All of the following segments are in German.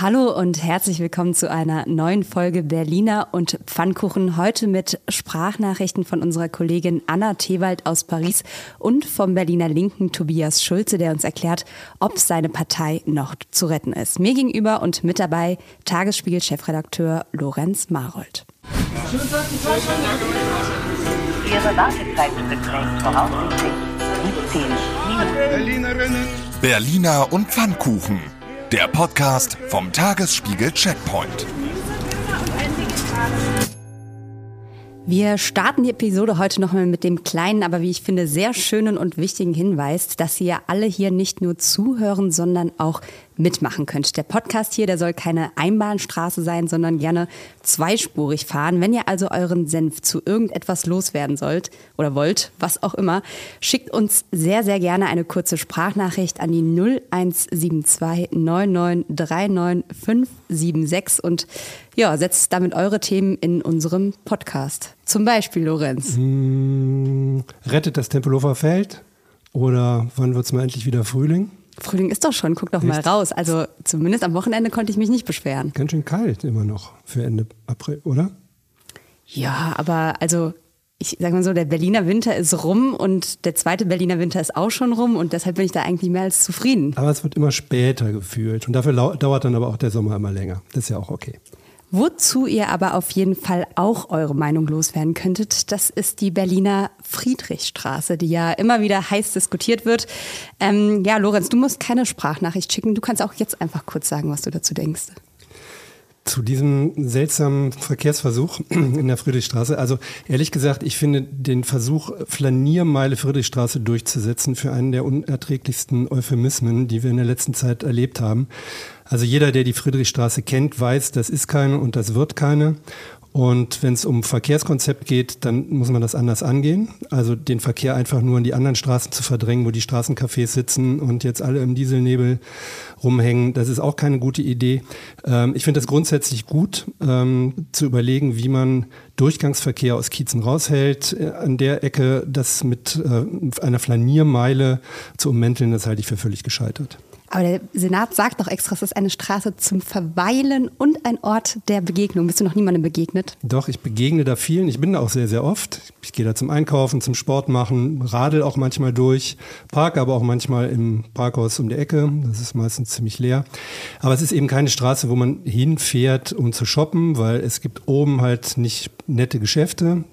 Hallo und herzlich willkommen zu einer neuen Folge Berliner und Pfannkuchen. Heute mit Sprachnachrichten von unserer Kollegin Anna Thewald aus Paris und vom Berliner Linken Tobias Schulze, der uns erklärt, ob seine Partei noch zu retten ist. Mir gegenüber und mit dabei Tagesspiegel-Chefredakteur Lorenz Marold. Ihre Wartezeit beträgt voraussichtlich 17 Minuten. Berliner und Pfannkuchen. Der Podcast vom Tagesspiegel Checkpoint. Wir starten die Episode heute nochmal mit dem kleinen, aber wie ich finde, sehr schönen und wichtigen Hinweis, dass ihr alle hier nicht nur zuhören, sondern auch mitmachen könnt. Der Podcast hier, der soll keine Einbahnstraße sein, sondern gerne zweispurig fahren. Wenn ihr also euren Senf zu irgendetwas loswerden sollt oder wollt, was auch immer, schickt uns sehr, sehr gerne eine kurze Sprachnachricht an die 0172 9939 576 und ja, setzt damit eure Themen in unserem Podcast. Zum Beispiel, Lorenz. Mmh, rettet das Tempelhofer Feld? Oder wann wird es mal endlich wieder Frühling? Frühling ist doch schon, guck doch mal raus. Also zumindest am Wochenende konnte ich mich nicht beschweren. Ganz schön kalt immer noch für Ende April, oder? Ja, aber also ich sag mal so, der Berliner Winter ist rum und der zweite Berliner Winter ist auch schon rum und deshalb bin ich da eigentlich mehr als zufrieden. Aber es wird immer später gefühlt und dafür dauert dann aber auch der Sommer immer länger. Das ist ja auch okay. Wozu ihr aber auf jeden Fall auch eure Meinung loswerden könntet, das ist die Berliner Friedrichstraße, die ja immer wieder heiß diskutiert wird. Ähm, ja, Lorenz, du musst keine Sprachnachricht schicken. Du kannst auch jetzt einfach kurz sagen, was du dazu denkst zu diesem seltsamen Verkehrsversuch in der Friedrichstraße. Also ehrlich gesagt, ich finde den Versuch, Flaniermeile Friedrichstraße durchzusetzen, für einen der unerträglichsten Euphemismen, die wir in der letzten Zeit erlebt haben. Also jeder, der die Friedrichstraße kennt, weiß, das ist keine und das wird keine. Und wenn es um Verkehrskonzept geht, dann muss man das anders angehen. Also den Verkehr einfach nur in die anderen Straßen zu verdrängen, wo die Straßencafés sitzen und jetzt alle im Dieselnebel rumhängen, das ist auch keine gute Idee. Ähm, ich finde es grundsätzlich gut, ähm, zu überlegen, wie man Durchgangsverkehr aus Kiezen raushält. Äh, an der Ecke das mit äh, einer Flaniermeile zu ummänteln, das halte ich für völlig gescheitert. Aber der Senat sagt doch extra, es ist eine Straße zum Verweilen und ein Ort der Begegnung. Bist du noch niemandem begegnet? Doch, ich begegne da vielen. Ich bin da auch sehr, sehr oft. Ich gehe da zum Einkaufen, zum Sport machen, radel auch manchmal durch, parke aber auch manchmal im Parkhaus um die Ecke. Das ist meistens ziemlich leer. Aber es ist eben keine Straße, wo man hinfährt, um zu shoppen, weil es gibt oben halt nicht nette Geschäfte.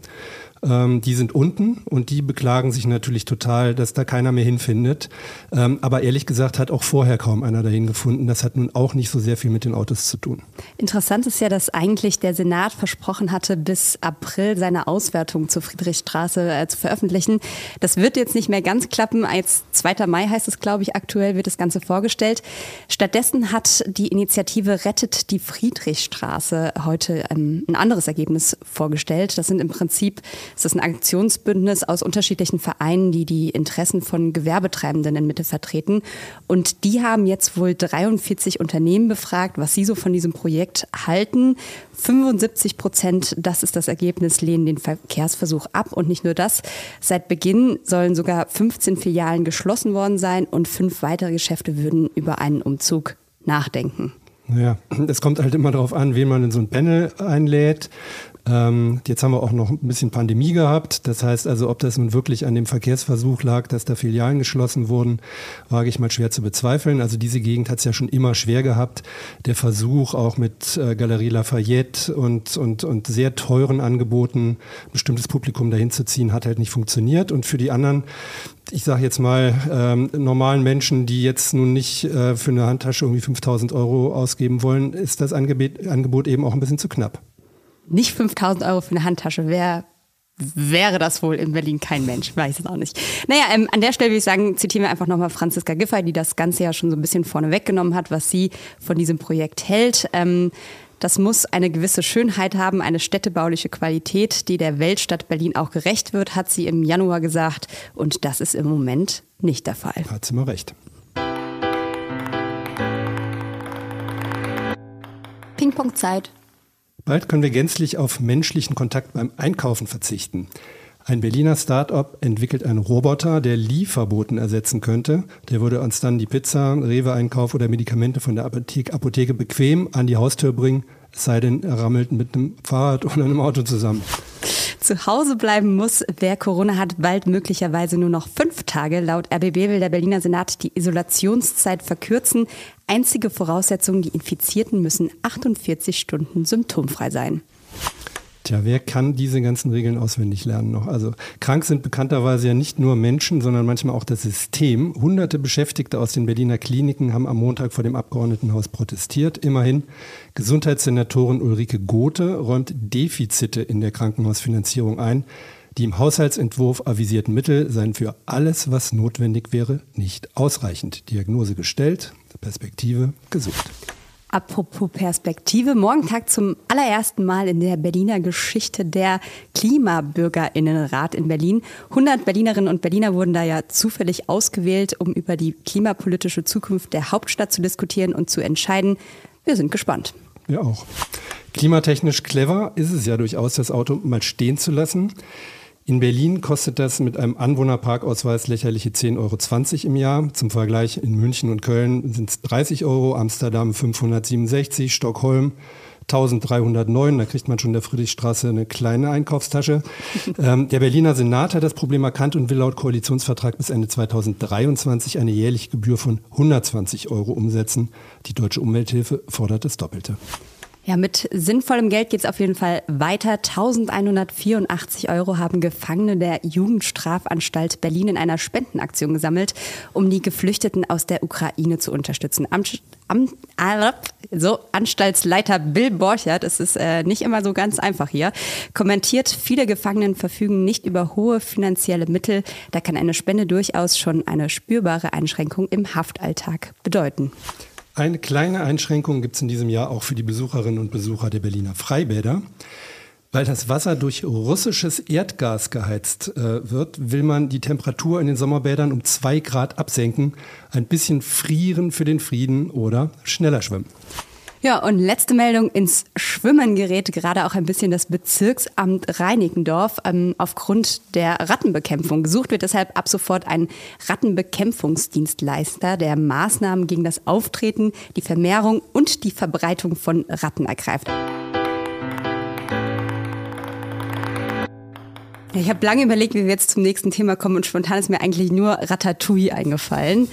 Ähm, die sind unten und die beklagen sich natürlich total, dass da keiner mehr hinfindet. Ähm, aber ehrlich gesagt hat auch vorher kaum einer dahin gefunden. Das hat nun auch nicht so sehr viel mit den Autos zu tun. Interessant ist ja, dass eigentlich der Senat versprochen hatte, bis April seine Auswertung zur Friedrichstraße äh, zu veröffentlichen. Das wird jetzt nicht mehr ganz klappen. Als 2. Mai heißt es, glaube ich, aktuell wird das Ganze vorgestellt. Stattdessen hat die Initiative Rettet die Friedrichstraße heute ähm, ein anderes Ergebnis vorgestellt. Das sind im Prinzip es ist ein Aktionsbündnis aus unterschiedlichen Vereinen, die die Interessen von Gewerbetreibenden in Mitte vertreten. Und die haben jetzt wohl 43 Unternehmen befragt, was sie so von diesem Projekt halten. 75 Prozent, das ist das Ergebnis, lehnen den Verkehrsversuch ab. Und nicht nur das, seit Beginn sollen sogar 15 Filialen geschlossen worden sein und fünf weitere Geschäfte würden über einen Umzug nachdenken. Naja, es kommt halt immer darauf an, wen man in so ein Panel einlädt. Ähm, jetzt haben wir auch noch ein bisschen Pandemie gehabt. Das heißt also, ob das nun wirklich an dem Verkehrsversuch lag, dass da Filialen geschlossen wurden, wage ich mal schwer zu bezweifeln. Also diese Gegend hat es ja schon immer schwer gehabt. Der Versuch auch mit äh, Galerie Lafayette und, und, und sehr teuren Angeboten, bestimmtes Publikum dahin zu ziehen, hat halt nicht funktioniert. Und für die anderen, ich sage jetzt mal, ähm, normalen Menschen, die jetzt nun nicht äh, für eine Handtasche irgendwie 5000 Euro ausgeben wollen, ist das Angebot, Angebot eben auch ein bisschen zu knapp nicht 5000 Euro für eine Handtasche wäre wäre das wohl in Berlin kein Mensch, weiß es auch nicht. Naja, ähm, an der Stelle würde ich sagen, zitieren wir einfach nochmal Franziska Giffey, die das Ganze ja schon so ein bisschen vorne weggenommen hat, was sie von diesem Projekt hält. Ähm, das muss eine gewisse Schönheit haben, eine städtebauliche Qualität, die der Weltstadt Berlin auch gerecht wird, hat sie im Januar gesagt. Und das ist im Moment nicht der Fall. Hat sie mal recht. Ping-Pong-Zeit. Bald können wir gänzlich auf menschlichen Kontakt beim Einkaufen verzichten. Ein Berliner Start-up entwickelt einen Roboter, der Lieferboten ersetzen könnte. Der würde uns dann die Pizza, Rewe-Einkauf oder Medikamente von der Apotheke, Apotheke bequem an die Haustür bringen, es sei denn, er rammelt mit einem Fahrrad oder einem Auto zusammen. Zu Hause bleiben muss, wer Corona hat, bald möglicherweise nur noch fünf Tage. Laut RBB will der Berliner Senat die Isolationszeit verkürzen. Einzige Voraussetzung, die Infizierten müssen 48 Stunden symptomfrei sein. Tja, wer kann diese ganzen Regeln auswendig lernen noch? Also krank sind bekannterweise ja nicht nur Menschen, sondern manchmal auch das System. Hunderte Beschäftigte aus den Berliner Kliniken haben am Montag vor dem Abgeordnetenhaus protestiert. Immerhin, Gesundheitssenatorin Ulrike Gothe räumt Defizite in der Krankenhausfinanzierung ein. Die im Haushaltsentwurf avisierten Mittel seien für alles, was notwendig wäre, nicht ausreichend. Diagnose gestellt, Perspektive gesucht. Apropos Perspektive, morgen tagt zum allerersten Mal in der Berliner Geschichte der Klimabürgerinnenrat in Berlin. 100 Berlinerinnen und Berliner wurden da ja zufällig ausgewählt, um über die klimapolitische Zukunft der Hauptstadt zu diskutieren und zu entscheiden. Wir sind gespannt. Wir auch. Klimatechnisch clever ist es ja durchaus, das Auto mal stehen zu lassen. In Berlin kostet das mit einem Anwohnerparkausweis lächerliche 10,20 Euro im Jahr. Zum Vergleich in München und Köln sind es 30 Euro, Amsterdam 567, Stockholm 1309, da kriegt man schon der Friedrichstraße eine kleine Einkaufstasche. Ähm, der Berliner Senat hat das Problem erkannt und will laut Koalitionsvertrag bis Ende 2023 eine jährliche Gebühr von 120 Euro umsetzen. Die Deutsche Umwelthilfe fordert das Doppelte. Ja, mit sinnvollem Geld geht es auf jeden Fall weiter. 1184 Euro haben Gefangene der Jugendstrafanstalt Berlin in einer Spendenaktion gesammelt, um die Geflüchteten aus der Ukraine zu unterstützen. Am, am, so, Anstaltsleiter Bill Borchert, es ist äh, nicht immer so ganz einfach hier, kommentiert, viele Gefangenen verfügen nicht über hohe finanzielle Mittel. Da kann eine Spende durchaus schon eine spürbare Einschränkung im Haftalltag bedeuten. Eine kleine Einschränkung gibt es in diesem Jahr auch für die Besucherinnen und Besucher der Berliner Freibäder. Weil das Wasser durch russisches Erdgas geheizt äh, wird, will man die Temperatur in den Sommerbädern um zwei Grad absenken. Ein bisschen frieren für den Frieden oder schneller schwimmen. Ja, und letzte Meldung ins Schwimmen gerät gerade auch ein bisschen das Bezirksamt Reinickendorf ähm, aufgrund der Rattenbekämpfung. Gesucht wird deshalb ab sofort ein Rattenbekämpfungsdienstleister, der Maßnahmen gegen das Auftreten, die Vermehrung und die Verbreitung von Ratten ergreift. Ich habe lange überlegt, wie wir jetzt zum nächsten Thema kommen und spontan ist mir eigentlich nur Ratatouille eingefallen.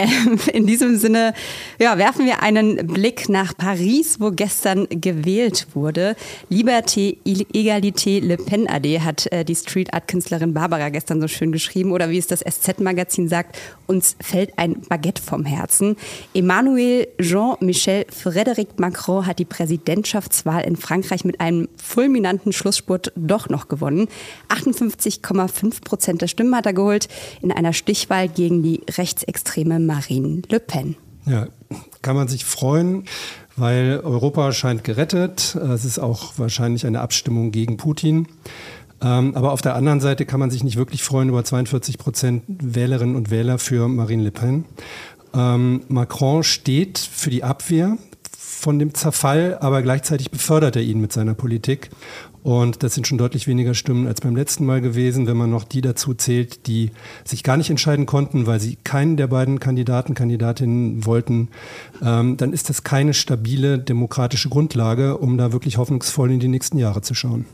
Ähm, in diesem Sinne ja, werfen wir einen Blick nach Paris, wo gestern gewählt wurde. Liberté, Egalité, Le Pen AD hat äh, die Street Art Künstlerin Barbara gestern so schön geschrieben oder wie es das SZ-Magazin sagt, uns fällt ein Baguette vom Herzen. Emmanuel Jean-Michel Frédéric Macron hat die Präsidentschaftswahl in Frankreich mit einem fulminanten Schlussspurt doch noch gewonnen. 58,5 Prozent der Stimmen hat er geholt in einer Stichwahl gegen die rechtsextreme Marine Le Pen. Ja, kann man sich freuen, weil Europa scheint gerettet. Es ist auch wahrscheinlich eine Abstimmung gegen Putin. Ähm, aber auf der anderen Seite kann man sich nicht wirklich freuen über 42 Prozent Wählerinnen und Wähler für Marine Le Pen. Ähm, Macron steht für die Abwehr von dem Zerfall, aber gleichzeitig befördert er ihn mit seiner Politik. Und das sind schon deutlich weniger Stimmen als beim letzten Mal gewesen, wenn man noch die dazu zählt, die sich gar nicht entscheiden konnten, weil sie keinen der beiden Kandidaten, Kandidatinnen wollten. Ähm, dann ist das keine stabile demokratische Grundlage, um da wirklich hoffnungsvoll in die nächsten Jahre zu schauen.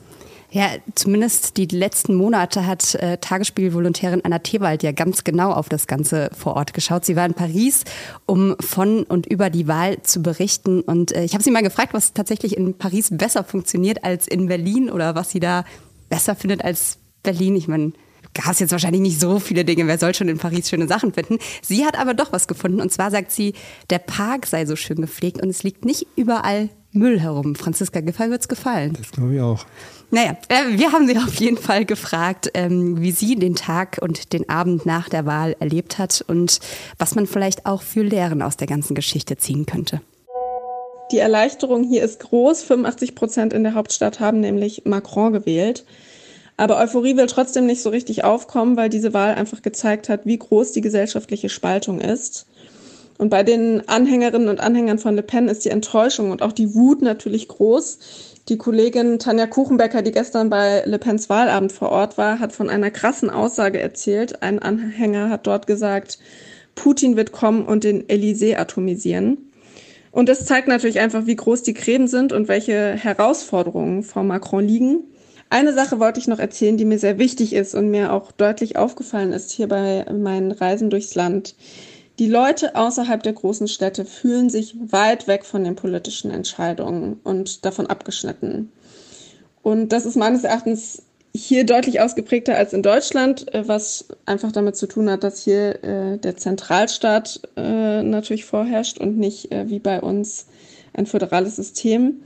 Ja, zumindest die letzten Monate hat äh, Tagesspielvolontärin Anna Thewald ja ganz genau auf das Ganze vor Ort geschaut. Sie war in Paris, um von und über die Wahl zu berichten. Und äh, ich habe sie mal gefragt, was tatsächlich in Paris besser funktioniert als in Berlin oder was sie da besser findet als Berlin. Ich meine, es jetzt wahrscheinlich nicht so viele Dinge. Wer soll schon in Paris schöne Sachen finden? Sie hat aber doch was gefunden. Und zwar sagt sie, der Park sei so schön gepflegt und es liegt nicht überall Müll herum. Franziska Giffey wird es gefallen. Das glaube ich auch. Naja, äh, wir haben sie auf jeden Fall gefragt, ähm, wie sie den Tag und den Abend nach der Wahl erlebt hat und was man vielleicht auch für Lehren aus der ganzen Geschichte ziehen könnte. Die Erleichterung hier ist groß. 85 Prozent in der Hauptstadt haben nämlich Macron gewählt. Aber Euphorie will trotzdem nicht so richtig aufkommen, weil diese Wahl einfach gezeigt hat, wie groß die gesellschaftliche Spaltung ist. Und bei den Anhängerinnen und Anhängern von Le Pen ist die Enttäuschung und auch die Wut natürlich groß. Die Kollegin Tanja Kuchenbecker, die gestern bei Le Pens Wahlabend vor Ort war, hat von einer krassen Aussage erzählt. Ein Anhänger hat dort gesagt, Putin wird kommen und den Élysée atomisieren. Und das zeigt natürlich einfach, wie groß die Gräben sind und welche Herausforderungen vor Macron liegen. Eine Sache wollte ich noch erzählen, die mir sehr wichtig ist und mir auch deutlich aufgefallen ist hier bei meinen Reisen durchs Land. Die Leute außerhalb der großen Städte fühlen sich weit weg von den politischen Entscheidungen und davon abgeschnitten. Und das ist meines Erachtens hier deutlich ausgeprägter als in Deutschland, äh, was einfach damit zu tun hat, dass hier äh, der Zentralstaat äh, natürlich vorherrscht und nicht äh, wie bei uns ein föderales System.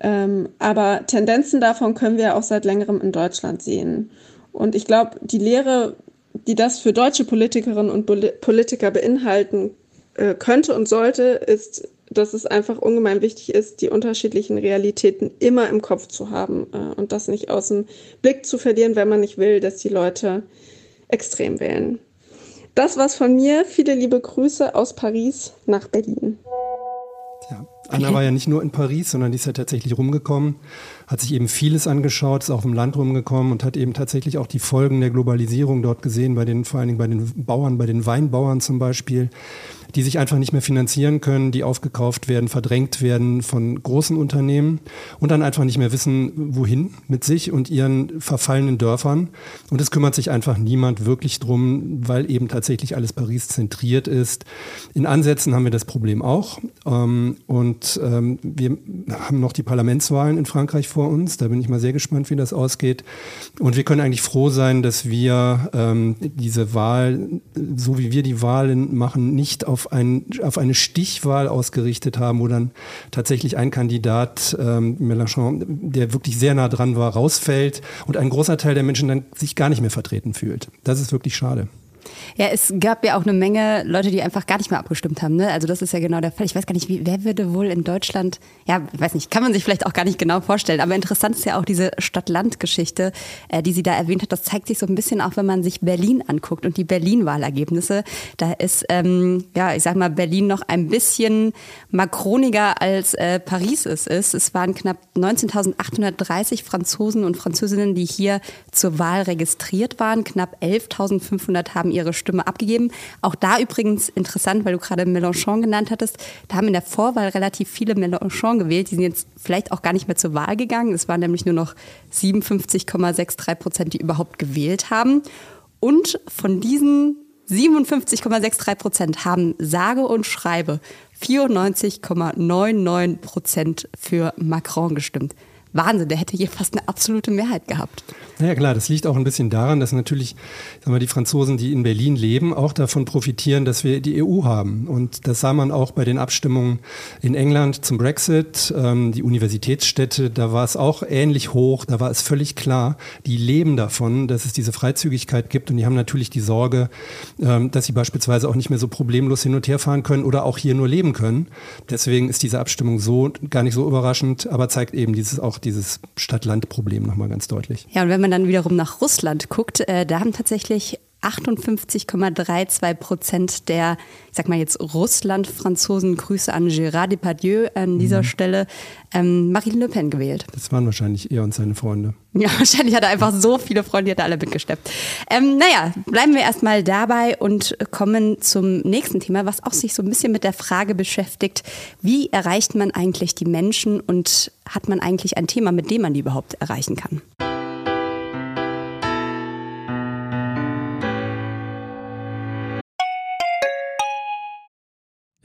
Ähm, aber Tendenzen davon können wir auch seit längerem in Deutschland sehen. Und ich glaube, die Lehre, die das für deutsche Politikerinnen und Politiker beinhalten äh, könnte und sollte, ist, dass es einfach ungemein wichtig ist, die unterschiedlichen Realitäten immer im Kopf zu haben äh, und das nicht aus dem Blick zu verlieren, wenn man nicht will, dass die Leute extrem wählen. Das war's von mir. Viele liebe Grüße aus Paris nach Berlin. Ja, Anna war ja nicht nur in Paris, sondern die ist ja tatsächlich rumgekommen, hat sich eben vieles angeschaut, ist auch im Land rumgekommen und hat eben tatsächlich auch die Folgen der Globalisierung dort gesehen, bei den, vor allen Dingen bei den Bauern, bei den Weinbauern zum Beispiel die sich einfach nicht mehr finanzieren können, die aufgekauft werden, verdrängt werden von großen Unternehmen und dann einfach nicht mehr wissen, wohin mit sich und ihren verfallenen Dörfern. Und es kümmert sich einfach niemand wirklich drum, weil eben tatsächlich alles Paris zentriert ist. In Ansätzen haben wir das Problem auch. Ähm, und ähm, wir haben noch die Parlamentswahlen in Frankreich vor uns. Da bin ich mal sehr gespannt, wie das ausgeht. Und wir können eigentlich froh sein, dass wir ähm, diese Wahl, so wie wir die Wahlen machen, nicht auf auf, ein, auf eine Stichwahl ausgerichtet haben, wo dann tatsächlich ein Kandidat, ähm, Mélenchon, der wirklich sehr nah dran war, rausfällt und ein großer Teil der Menschen dann sich gar nicht mehr vertreten fühlt. Das ist wirklich schade. Ja, es gab ja auch eine Menge Leute, die einfach gar nicht mehr abgestimmt haben. Ne? Also das ist ja genau der Fall. Ich weiß gar nicht, wie, wer würde wohl in Deutschland, ja, ich weiß nicht, kann man sich vielleicht auch gar nicht genau vorstellen. Aber interessant ist ja auch diese Stadt-Land-Geschichte, äh, die sie da erwähnt hat. Das zeigt sich so ein bisschen auch, wenn man sich Berlin anguckt und die Berlin-Wahlergebnisse. Da ist, ähm, ja, ich sag mal, Berlin noch ein bisschen makroniger als äh, Paris es ist. Es waren knapp 19.830 Franzosen und Französinnen, die hier zur Wahl registriert waren. Knapp 11.500 haben ihre Stimme abgegeben. Auch da übrigens interessant, weil du gerade Mélenchon genannt hattest. Da haben in der Vorwahl relativ viele Mélenchon gewählt. Die sind jetzt vielleicht auch gar nicht mehr zur Wahl gegangen. Es waren nämlich nur noch 57,63 Prozent, die überhaupt gewählt haben. Und von diesen 57,63 Prozent haben sage und schreibe 94,99 Prozent für Macron gestimmt. Wahnsinn, der hätte hier fast eine absolute Mehrheit gehabt. Naja klar, das liegt auch ein bisschen daran, dass natürlich sagen wir, die Franzosen, die in Berlin leben, auch davon profitieren, dass wir die EU haben. Und das sah man auch bei den Abstimmungen in England zum Brexit. Ähm, die Universitätsstädte, da war es auch ähnlich hoch, da war es völlig klar, die leben davon, dass es diese Freizügigkeit gibt. Und die haben natürlich die Sorge, ähm, dass sie beispielsweise auch nicht mehr so problemlos hin und her fahren können oder auch hier nur leben können. Deswegen ist diese Abstimmung so gar nicht so überraschend, aber zeigt eben dieses auch dieses Stadt-Land-Problem nochmal ganz deutlich. Ja, und wenn man dann wiederum nach Russland guckt, äh, da haben tatsächlich 58,32 Prozent der, ich sag mal jetzt Russland-Franzosen, Grüße an Gérard Depardieu an dieser mhm. Stelle, ähm, Marine Le Pen gewählt. Das waren wahrscheinlich er und seine Freunde. Ja, wahrscheinlich hat er einfach so viele Freunde, die hat er alle mitgesteppt. Ähm, naja, bleiben wir erstmal dabei und kommen zum nächsten Thema, was auch sich so ein bisschen mit der Frage beschäftigt, wie erreicht man eigentlich die Menschen und hat man eigentlich ein Thema, mit dem man die überhaupt erreichen kann?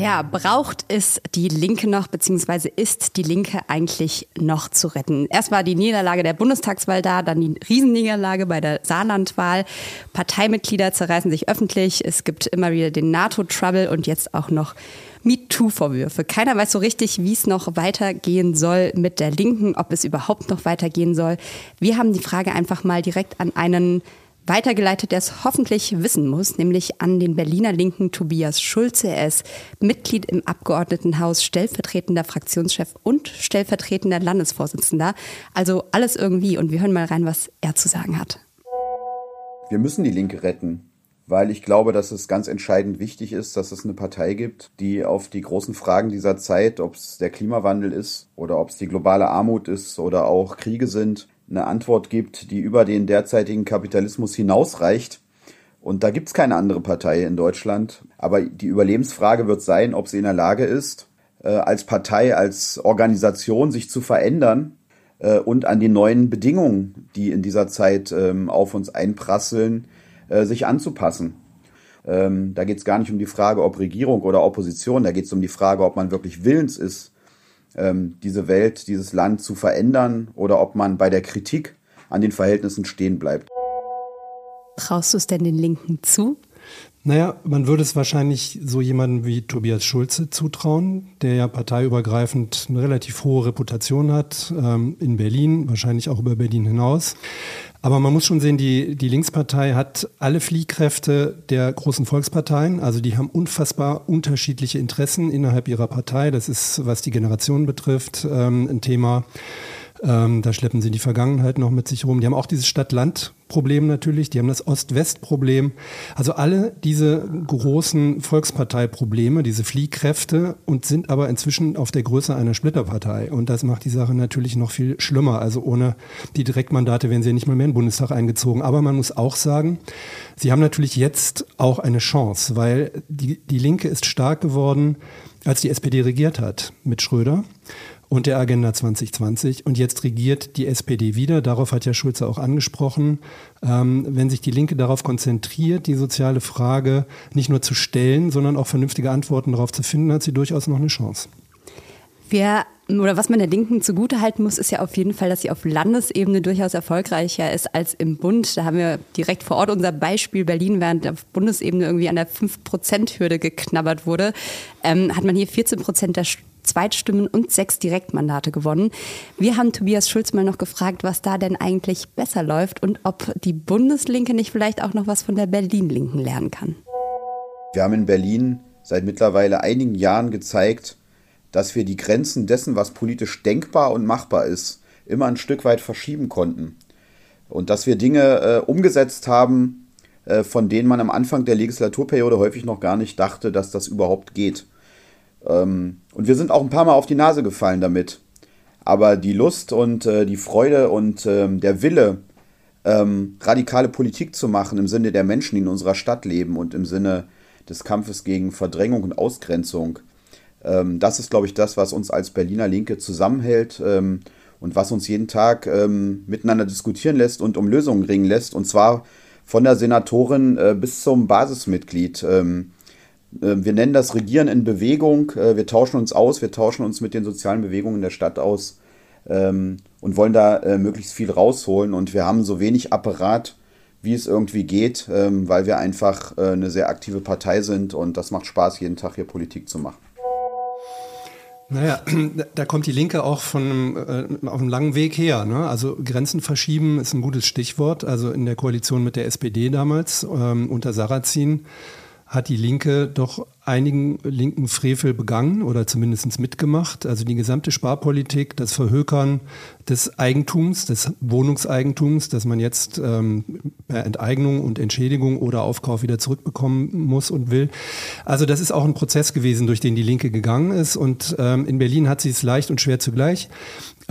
Ja, braucht es die Linke noch, beziehungsweise ist die Linke eigentlich noch zu retten? Erst war die Niederlage der Bundestagswahl da, dann die Riesenniederlage bei der Saarlandwahl. Parteimitglieder zerreißen sich öffentlich. Es gibt immer wieder den NATO-Trouble und jetzt auch noch MeToo-Vorwürfe. Keiner weiß so richtig, wie es noch weitergehen soll mit der Linken, ob es überhaupt noch weitergehen soll. Wir haben die Frage einfach mal direkt an einen weitergeleitet, der es hoffentlich wissen muss, nämlich an den Berliner Linken Tobias Schulze. Er ist Mitglied im Abgeordnetenhaus, stellvertretender Fraktionschef und stellvertretender Landesvorsitzender. Also alles irgendwie. Und wir hören mal rein, was er zu sagen hat. Wir müssen die Linke retten, weil ich glaube, dass es ganz entscheidend wichtig ist, dass es eine Partei gibt, die auf die großen Fragen dieser Zeit, ob es der Klimawandel ist oder ob es die globale Armut ist oder auch Kriege sind, eine Antwort gibt, die über den derzeitigen Kapitalismus hinausreicht. Und da gibt es keine andere Partei in Deutschland. Aber die Überlebensfrage wird sein, ob sie in der Lage ist, äh, als Partei, als Organisation sich zu verändern äh, und an die neuen Bedingungen, die in dieser Zeit ähm, auf uns einprasseln, äh, sich anzupassen. Ähm, da geht es gar nicht um die Frage, ob Regierung oder Opposition, da geht es um die Frage, ob man wirklich willens ist, ähm, diese Welt, dieses Land zu verändern oder ob man bei der Kritik an den Verhältnissen stehen bleibt. Traust du es denn den Linken zu? Naja, man würde es wahrscheinlich so jemanden wie Tobias Schulze zutrauen, der ja parteiübergreifend eine relativ hohe Reputation hat, ähm, in Berlin, wahrscheinlich auch über Berlin hinaus. Aber man muss schon sehen, die, die Linkspartei hat alle Fliehkräfte der großen Volksparteien. Also die haben unfassbar unterschiedliche Interessen innerhalb ihrer Partei. Das ist, was die Generation betrifft, ähm, ein Thema. Ähm, da schleppen sie die Vergangenheit noch mit sich rum. Die haben auch dieses Stadt-Land-Problem natürlich, die haben das Ost-West-Problem. Also alle diese großen Volksparteiprobleme, diese Fliehkräfte und sind aber inzwischen auf der Größe einer Splitterpartei. Und das macht die Sache natürlich noch viel schlimmer. Also ohne die Direktmandate wären sie ja nicht mal mehr in den Bundestag eingezogen. Aber man muss auch sagen, sie haben natürlich jetzt auch eine Chance, weil die, die Linke ist stark geworden, als die SPD regiert hat mit Schröder und der Agenda 2020. Und jetzt regiert die SPD wieder. Darauf hat ja Schulze auch angesprochen. Ähm, wenn sich die Linke darauf konzentriert, die soziale Frage nicht nur zu stellen, sondern auch vernünftige Antworten darauf zu finden, hat sie durchaus noch eine Chance. Wir oder was man der Linken zugutehalten muss, ist ja auf jeden Fall, dass sie auf Landesebene durchaus erfolgreicher ist als im Bund. Da haben wir direkt vor Ort unser Beispiel Berlin, während auf Bundesebene irgendwie an der 5-Prozent-Hürde geknabbert wurde, ähm, hat man hier 14 Prozent der Zweitstimmen und sechs Direktmandate gewonnen. Wir haben Tobias Schulz mal noch gefragt, was da denn eigentlich besser läuft und ob die Bundeslinke nicht vielleicht auch noch was von der Berlin-Linken lernen kann. Wir haben in Berlin seit mittlerweile einigen Jahren gezeigt, dass wir die Grenzen dessen, was politisch denkbar und machbar ist, immer ein Stück weit verschieben konnten. Und dass wir Dinge äh, umgesetzt haben, äh, von denen man am Anfang der Legislaturperiode häufig noch gar nicht dachte, dass das überhaupt geht. Ähm, und wir sind auch ein paar Mal auf die Nase gefallen damit. Aber die Lust und äh, die Freude und ähm, der Wille, ähm, radikale Politik zu machen im Sinne der Menschen, die in unserer Stadt leben und im Sinne des Kampfes gegen Verdrängung und Ausgrenzung, ähm, das ist, glaube ich, das, was uns als Berliner Linke zusammenhält ähm, und was uns jeden Tag ähm, miteinander diskutieren lässt und um Lösungen ringen lässt. Und zwar von der Senatorin äh, bis zum Basismitglied. Ähm, äh, wir nennen das Regieren in Bewegung. Äh, wir tauschen uns aus, wir tauschen uns mit den sozialen Bewegungen der Stadt aus ähm, und wollen da äh, möglichst viel rausholen. Und wir haben so wenig Apparat, wie es irgendwie geht, ähm, weil wir einfach eine sehr aktive Partei sind und das macht Spaß, jeden Tag hier Politik zu machen. Naja, da kommt die Linke auch von äh, auf einem langen Weg her. Ne? Also Grenzen verschieben ist ein gutes Stichwort. Also in der Koalition mit der SPD damals ähm, unter Sarrazin hat die Linke doch einigen linken Frevel begangen oder zumindest mitgemacht. Also die gesamte Sparpolitik, das Verhökern des Eigentums, des Wohnungseigentums, das man jetzt ähm, per Enteignung und Entschädigung oder Aufkauf wieder zurückbekommen muss und will. Also das ist auch ein Prozess gewesen, durch den die Linke gegangen ist. Und ähm, in Berlin hat sie es leicht und schwer zugleich.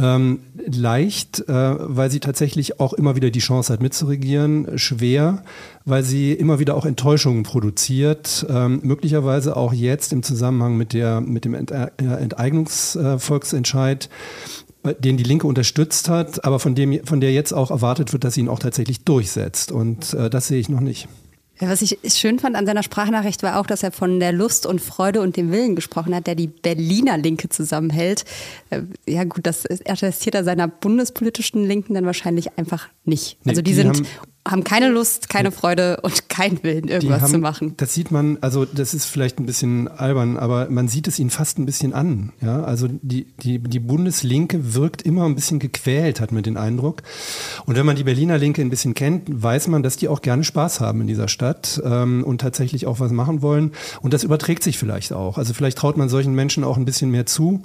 Ähm, leicht, äh, weil sie tatsächlich auch immer wieder die Chance hat mitzuregieren. Schwer, weil sie immer wieder auch Enttäuschungen produziert. Ähm, möglicherweise auch jetzt im Zusammenhang mit, der, mit dem äh, Enteignungsvolksentscheid den die Linke unterstützt hat, aber von, dem, von der jetzt auch erwartet wird, dass sie ihn auch tatsächlich durchsetzt. Und äh, das sehe ich noch nicht. Was ich schön fand an seiner Sprachnachricht war auch, dass er von der Lust und Freude und dem Willen gesprochen hat, der die Berliner Linke zusammenhält. Äh, ja gut, das attestiert er seiner bundespolitischen Linken dann wahrscheinlich einfach nicht. Also die, die sind haben keine Lust, keine Freude und keinen Willen, irgendwas haben, zu machen. Das sieht man, also das ist vielleicht ein bisschen albern, aber man sieht es ihnen fast ein bisschen an. Ja? Also die, die, die Bundeslinke wirkt immer ein bisschen gequält, hat man den Eindruck. Und wenn man die Berliner Linke ein bisschen kennt, weiß man, dass die auch gerne Spaß haben in dieser Stadt ähm, und tatsächlich auch was machen wollen. Und das überträgt sich vielleicht auch. Also vielleicht traut man solchen Menschen auch ein bisschen mehr zu,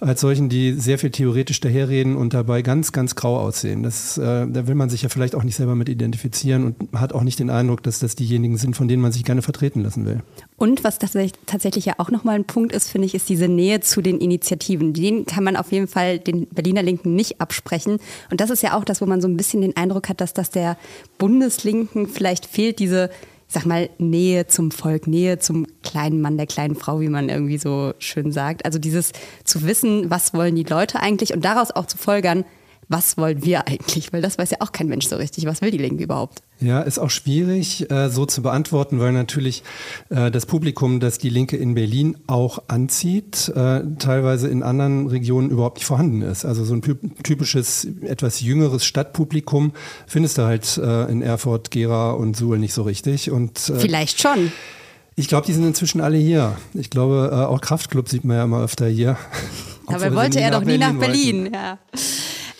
als solchen, die sehr viel theoretisch daherreden und dabei ganz, ganz grau aussehen. Das, äh, da will man sich ja vielleicht auch nicht selber mit identifizieren identifizieren und hat auch nicht den Eindruck, dass das diejenigen sind, von denen man sich gerne vertreten lassen will. Und was tatsächlich ja auch nochmal ein Punkt ist, finde ich, ist diese Nähe zu den Initiativen. Den kann man auf jeden Fall den Berliner Linken nicht absprechen. Und das ist ja auch das, wo man so ein bisschen den Eindruck hat, dass das der Bundeslinken vielleicht fehlt, diese ich sag mal, Nähe zum Volk, Nähe zum kleinen Mann, der kleinen Frau, wie man irgendwie so schön sagt. Also dieses zu wissen, was wollen die Leute eigentlich und daraus auch zu folgern, was wollen wir eigentlich? Weil das weiß ja auch kein Mensch so richtig. Was will die Linke überhaupt? Ja, ist auch schwierig äh, so zu beantworten, weil natürlich äh, das Publikum, das die Linke in Berlin auch anzieht, äh, teilweise in anderen Regionen überhaupt nicht vorhanden ist. Also so ein typisches, etwas jüngeres Stadtpublikum findest du halt äh, in Erfurt, Gera und Suhl nicht so richtig. Und, äh, Vielleicht schon. Ich glaube, die sind inzwischen alle hier. Ich glaube, äh, auch Kraftclub sieht man ja immer öfter hier. Dabei wollte er doch nie nach Berlin. Berlin. Ja.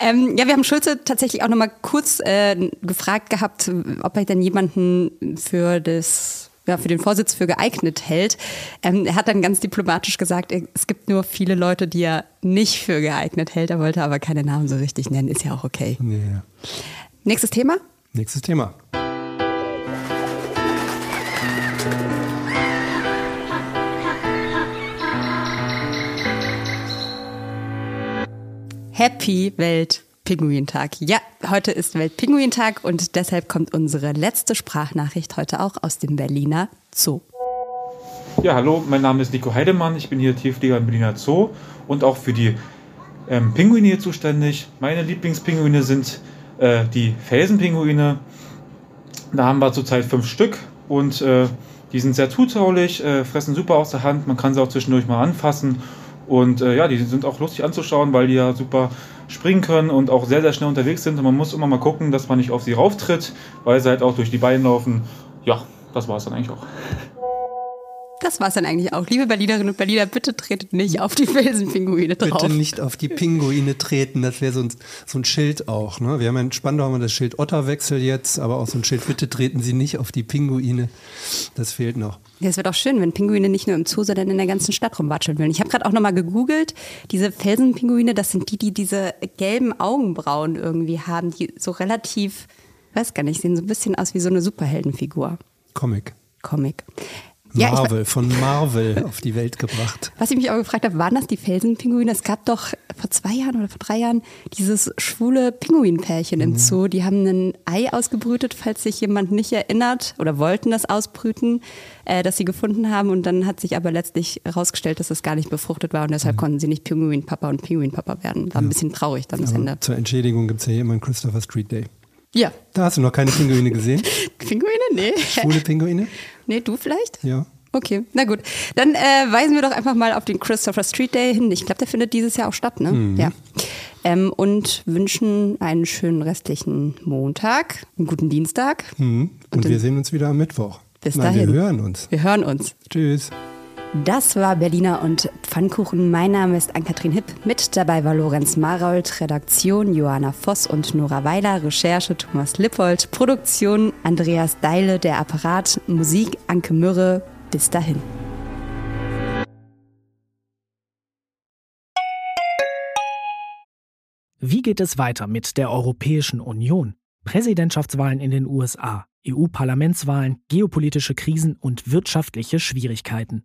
Ähm, ja, wir haben Schulze tatsächlich auch nochmal kurz äh, gefragt gehabt, ob er denn jemanden für das ja, für den Vorsitz für geeignet hält. Ähm, er hat dann ganz diplomatisch gesagt, es gibt nur viele Leute, die er nicht für geeignet hält. Er wollte aber keine Namen so richtig nennen, ist ja auch okay. Ja. Nächstes Thema? Nächstes Thema. Happy Welt-Pinguintag. Ja, heute ist Weltpinguintag und deshalb kommt unsere letzte Sprachnachricht heute auch aus dem Berliner Zoo. Ja, hallo, mein Name ist Nico Heidemann. Ich bin hier Tierpfleger im Berliner Zoo und auch für die ähm, Pinguine hier zuständig. Meine Lieblingspinguine sind äh, die Felsenpinguine. Da haben wir zurzeit fünf Stück und äh, die sind sehr zutraulich, äh, fressen super aus der Hand. Man kann sie auch zwischendurch mal anfassen und äh, ja, die sind auch lustig anzuschauen, weil die ja super springen können und auch sehr, sehr schnell unterwegs sind. Und man muss immer mal gucken, dass man nicht auf sie rauftritt, weil sie halt auch durch die Beine laufen. Ja, das war es dann eigentlich auch. Das war es dann eigentlich auch. Liebe Berlinerinnen und Berliner, bitte tretet nicht auf die Felsenpinguine drauf. Bitte nicht auf die Pinguine treten, das wäre so ein, so ein Schild auch. Ne? Wir haben in Spandau haben wir das Schild Otterwechsel jetzt, aber auch so ein Schild, bitte treten Sie nicht auf die Pinguine. Das fehlt noch. Ja, es wird auch schön, wenn Pinguine nicht nur im Zoo, sondern in der ganzen Stadt rumwatscheln wollen. Ich habe gerade auch nochmal gegoogelt. Diese Felsenpinguine, das sind die, die diese gelben Augenbrauen irgendwie haben, die so relativ, weiß gar nicht, sehen so ein bisschen aus wie so eine Superheldenfigur. Comic. Comic. Marvel, ja, von Marvel auf die Welt gebracht. Was ich mich auch gefragt habe, waren das die Felsenpinguine? Es gab doch vor zwei Jahren oder vor drei Jahren dieses schwule Pinguinpärchen im mhm. Zoo. Die haben ein Ei ausgebrütet, falls sich jemand nicht erinnert oder wollten das ausbrüten, äh, das sie gefunden haben. Und dann hat sich aber letztlich herausgestellt, dass es gar nicht befruchtet war und deshalb mhm. konnten sie nicht Pinguinpapa und Pinguinpapa werden. War ja. ein bisschen traurig dann das Ende. Zur Entschädigung gibt es ja hier immer einen Christopher Street Day. Ja. Da hast du noch keine Pinguine gesehen? Pinguine? Nee. Schwule Pinguine? Nee, du vielleicht? Ja. Okay, na gut. Dann äh, weisen wir doch einfach mal auf den Christopher Street Day hin. Ich glaube, der findet dieses Jahr auch statt, ne? Mhm. Ja. Ähm, und wünschen einen schönen restlichen Montag, einen guten Dienstag. Mhm. Und, und wir sehen uns wieder am Mittwoch. Bis Nein, dahin. Wir hören uns. Wir hören uns. Tschüss. Das war Berliner und Pfannkuchen. Mein Name ist Ann-Kathrin Hipp. Mit dabei war Lorenz Marold, Redaktion Johanna Voss und Nora Weiler, Recherche Thomas Lippold, Produktion Andreas Deile, der Apparat, Musik Anke Mürre. Bis dahin. Wie geht es weiter mit der Europäischen Union? Präsidentschaftswahlen in den USA, EU-Parlamentswahlen, geopolitische Krisen und wirtschaftliche Schwierigkeiten.